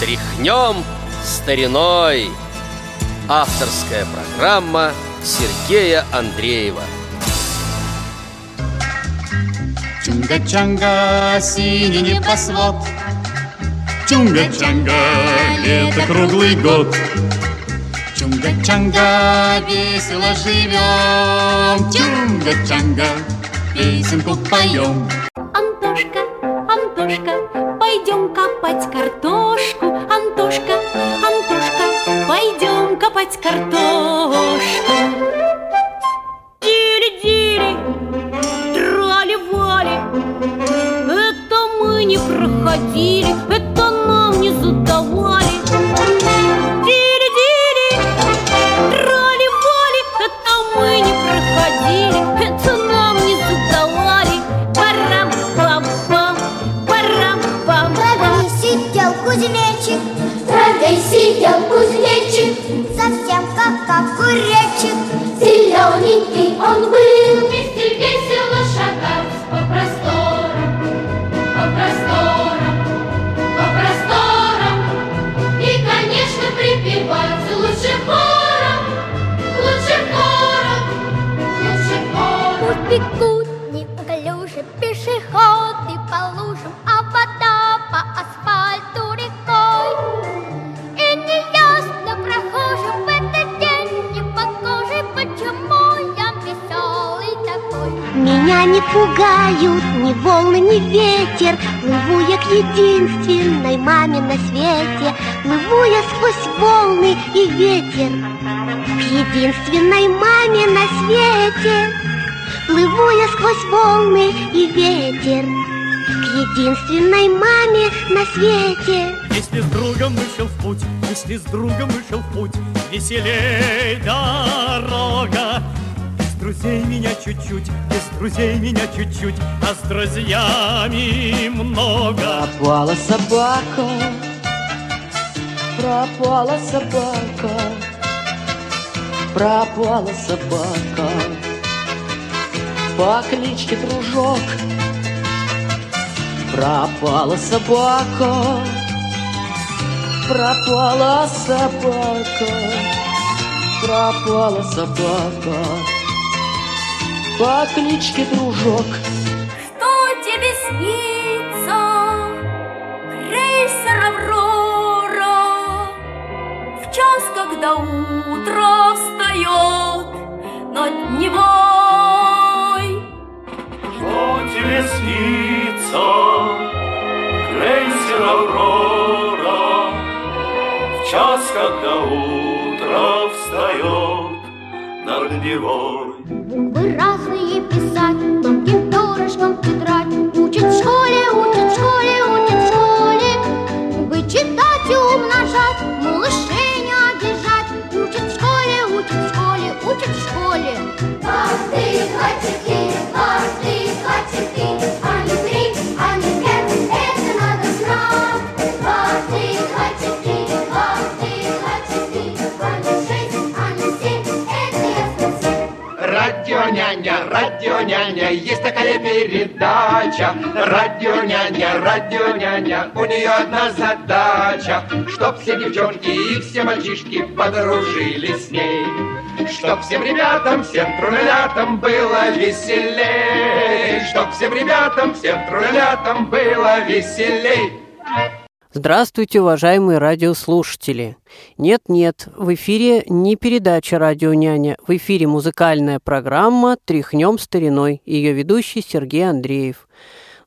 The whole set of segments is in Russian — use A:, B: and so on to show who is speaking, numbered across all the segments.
A: Тряхнем стариной. Авторская программа Сергея Андреева.
B: Чунга-чанга, синий небосвод. Чунга-чанга, лето круглый год. Чунга-чанга, весело живем. Чунга-чанга, песенку поем.
C: Антошка, Антошка, пойдем копать картошку
D: пугают ни волны, ни ветер Плыву я к единственной маме на свете Плыву я сквозь волны и ветер К единственной маме на свете Плыву я сквозь волны и ветер К единственной маме на свете
E: Если с другом вышел в путь, если с другом вышел в путь, веселей дорога. Друзей меня чуть-чуть, без друзей меня чуть-чуть, а с друзьями много.
F: Пропала собака, пропала собака, пропала собака по кличке Дружок. Пропала собака, пропала собака, пропала собака по кличке Дружок.
C: Что тебе снится, крейсер Аврора, В час, когда утро встает над Невой?
E: Что тебе снится, крейсер Аврора, В час, когда утро встает над Невой?
G: Разные писать, тонким перышком тетрадь Учат в школе, учат в школе, учат в школе. Буквы читать и умножать,
H: есть такая передача. Радио няня, радио няня, у нее одна задача, чтоб все девчонки и все мальчишки подружились с ней. Чтоб всем ребятам, всем трулялятам было веселей. Чтоб всем ребятам, всем трулялятам было веселей.
I: Здравствуйте, уважаемые радиослушатели! Нет-нет, в эфире не передача «Радио Няня», в эфире музыкальная программа «Тряхнем стариной», ее ведущий Сергей Андреев.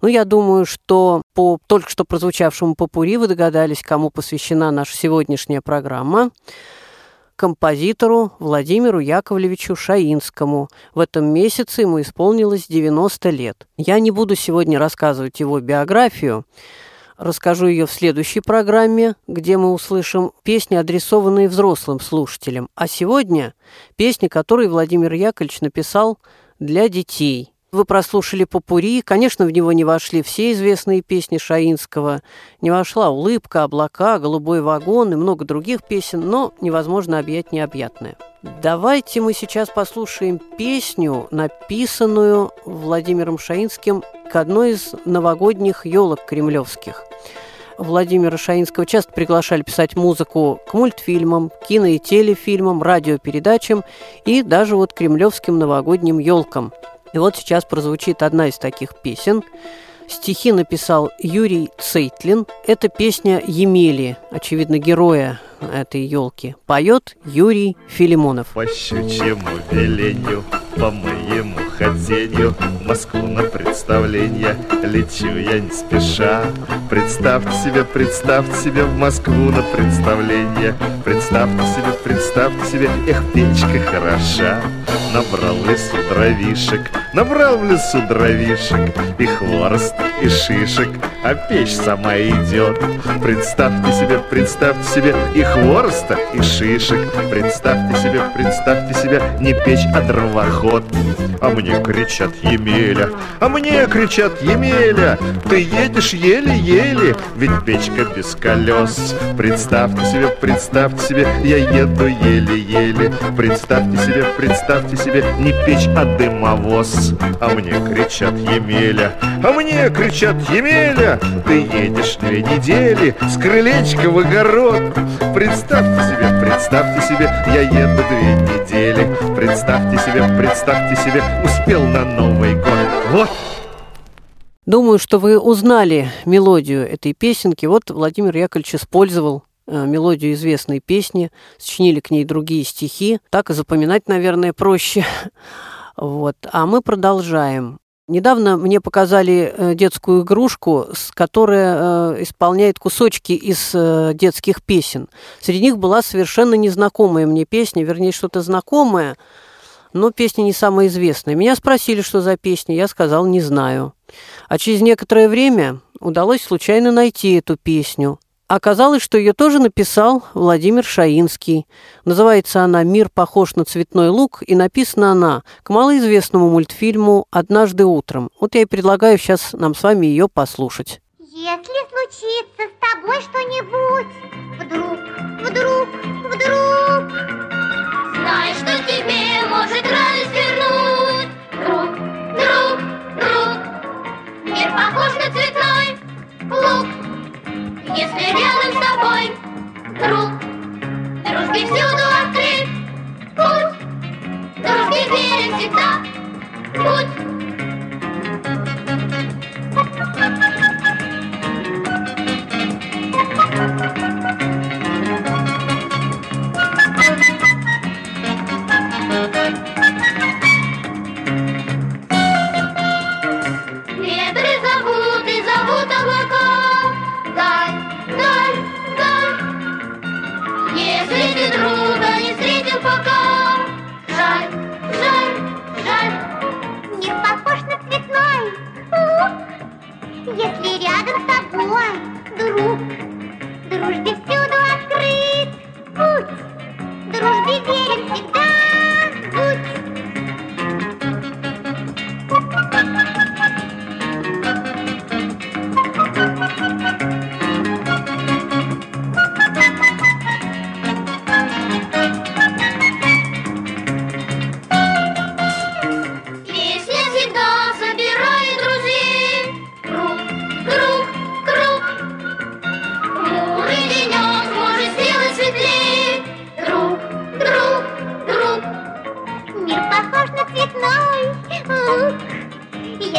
I: Ну, я думаю, что по только что прозвучавшему попури вы догадались, кому посвящена наша сегодняшняя программа композитору Владимиру Яковлевичу Шаинскому. В этом месяце ему исполнилось 90 лет. Я не буду сегодня рассказывать его биографию, Расскажу ее в следующей программе, где мы услышим песни, адресованные взрослым слушателям. А сегодня песни, которые Владимир Яковлевич написал для детей. Вы прослушали попури. Конечно, в него не вошли все известные песни Шаинского. Не вошла «Улыбка», «Облака», «Голубой вагон» и много других песен, но невозможно объять необъятное. Давайте мы сейчас послушаем песню, написанную Владимиром Шаинским к одной из новогодних елок кремлевских. Владимира Шаинского часто приглашали писать музыку к мультфильмам, кино и телефильмам, радиопередачам и даже вот кремлевским новогодним елкам. И вот сейчас прозвучит одна из таких песен. Стихи написал Юрий Цейтлин. Это песня Емели, очевидно, героя этой елки. Поет Юрий Филимонов.
J: По щучьему велению, по моему хотению В Москву на представление лечу я не спеша Представьте себе, представьте себе в Москву на представление Представьте себе, представьте себе, эх, печка хороша Набрал лесу дровишек, набрал в лесу дровишек И хворост, и шишек, а печь сама идет. Представьте себе, представьте себе, и хвороста, и шишек. Представьте себе, представьте себе, не печь, а дровоход. А мне кричат Емеля, а мне кричат Емеля Ты едешь еле-еле, ведь печка без колес. Представьте себе, представьте себе, я еду еле-еле. Представьте себе, представьте себе, не печь, а дымовоз А мне кричат Емеля, а мне кричат Емеля Ты едешь две недели с крылечка в огород Представьте себе, представьте себе, я еду две недели Представьте себе, представьте себе, успел на Новый год Вот
I: Думаю, что вы узнали мелодию этой песенки. Вот Владимир Яковлевич использовал э, мелодию известной песни, сочинили к ней другие стихи. Так и запоминать, наверное, проще. Вот. А мы продолжаем. Недавно мне показали э, детскую игрушку, которая э, исполняет кусочки из э, детских песен. Среди них была совершенно незнакомая мне песня, вернее, что-то знакомое, но песня не самая известная. Меня спросили, что за песня, я сказал, не знаю. А через некоторое время удалось случайно найти эту песню. Оказалось, что ее тоже написал Владимир Шаинский. Называется она «Мир похож на цветной лук» и написана она к малоизвестному мультфильму «Однажды утром». Вот я и предлагаю сейчас нам с вами ее послушать.
K: Если случится с тобой что-нибудь, вдруг, вдруг, вдруг,
C: Знай, что тебе может радость вернуть Друг, друг, друг Мир похож на цветной лук Если рядом с тобой друг Дружбе всюду открыт путь. Дружбе верен всегда путь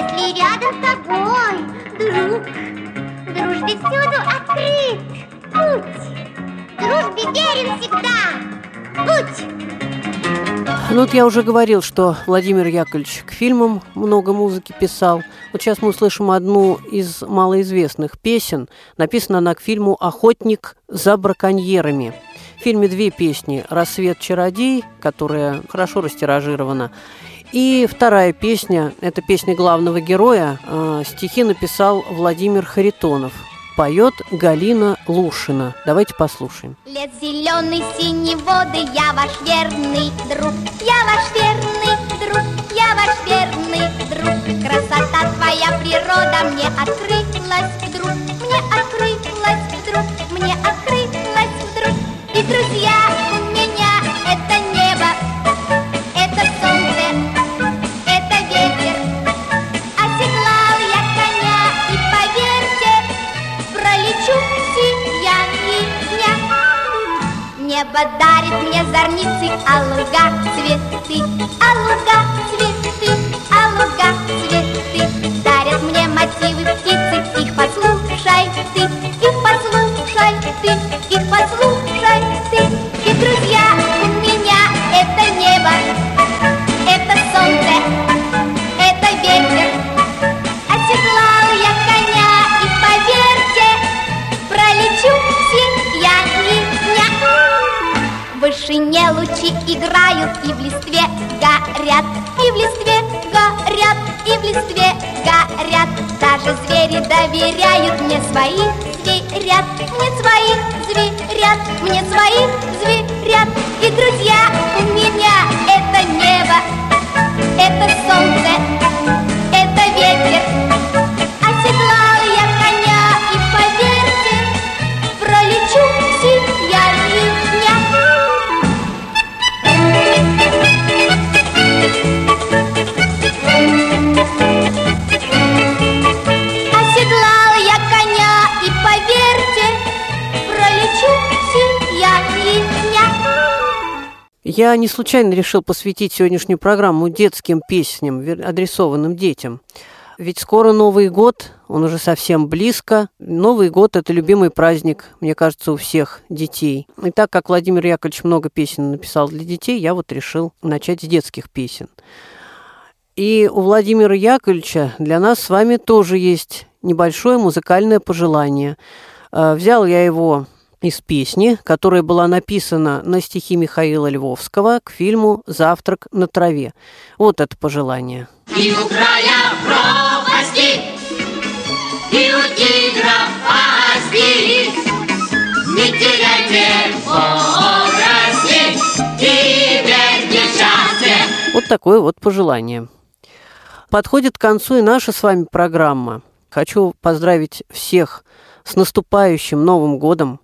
C: Если
K: рядом с тобой друг, дружбе всюду открыт путь, дружбе верен всегда будь.
I: Ну, вот я уже говорил, что Владимир Яковлевич к фильмам много музыки писал. Вот сейчас мы услышим одну из малоизвестных песен. Написана она к фильму «Охотник за браконьерами». В фильме две песни «Рассвет чародей», которая хорошо растиражирована, и вторая песня, это песня главного героя, э, стихи написал Владимир Харитонов. Поет Галина Лушина. Давайте послушаем.
K: Лет зеленый, синей воды, я ваш верный друг, я ваш верный друг, я ваш верный друг. Красота твоя природа мне открылась вдруг, мне открылась вдруг, мне открылась вдруг. И друзья Небо
G: дарит мне зорницы, а луга цветы, а луга цветы, листве горят. Даже звери доверяют мне своих зверят, мне своих зверят, мне своих зверят. Я
I: не случайно решил посвятить сегодняшнюю программу детским песням, адресованным детям. Ведь скоро Новый год, он уже совсем близко. Новый год – это любимый праздник, мне кажется, у всех детей. И так как Владимир Яковлевич много песен написал для детей, я вот решил начать с детских песен. И у Владимира Яковлевича для нас с вами тоже есть небольшое музыкальное пожелание. Э, Взял я его из песни, которая была написана на стихи Михаила Львовского к фильму «Завтрак на траве». Вот это пожелание.
L: И у края пропасти, и у тигра пасти. Не теряйте бодрости, и верьте в счастье.
I: Вот такое вот пожелание. Подходит к концу и наша с вами программа. Хочу поздравить всех с наступающим Новым годом,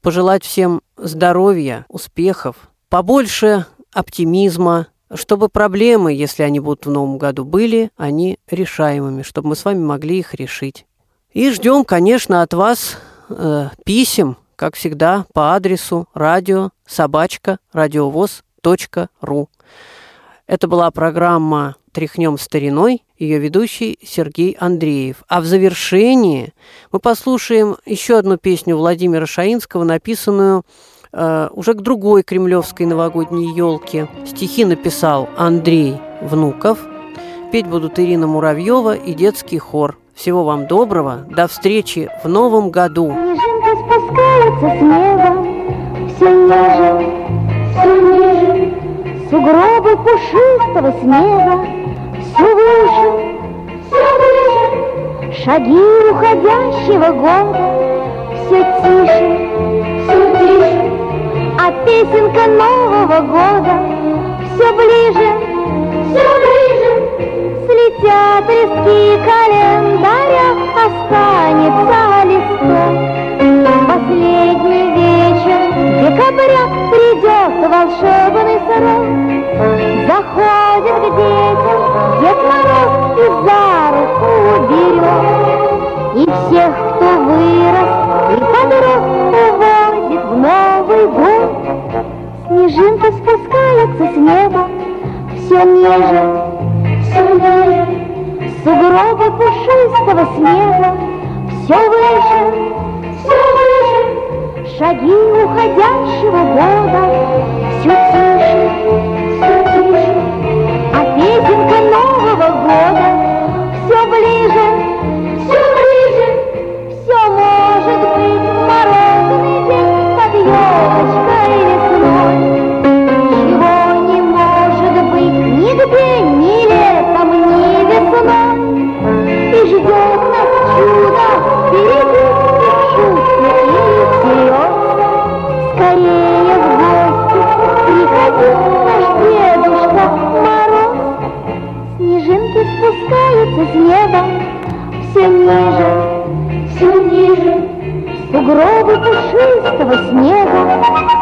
I: пожелать всем здоровья, успехов, побольше оптимизма, чтобы проблемы, если они будут в новом году, были они решаемыми, чтобы мы с вами могли их решить. И ждем, конечно, от вас э, писем, как всегда, по адресу радио собачка радиовоз.ру. Это была программа «Тряхнем стариной», ее ведущий Сергей Андреев. А в завершении мы послушаем еще одну песню Владимира Шаинского, написанную э, уже к другой кремлевской новогодней елке. Стихи написал Андрей Внуков. Петь будут Ирина Муравьева и детский хор. Всего вам доброго. До встречи в новом году.
G: Сугробы пушистого снега, все выше, все выше. Шаги уходящего года, все тише, все тише. А песенка Нового года все ближе, все ближе. Слетят листки календаря, останется листок. Последний вечер декабря придет волшебный срок. Заходит к детям Дед Мороз и за руку берет. И всех, кто вырос и подрос, уводит в Новый год. Снежинка спускается с неба, все ниже, все ниже. Сугробы пушистого снега, уходящего года, Сугробы пушистого снега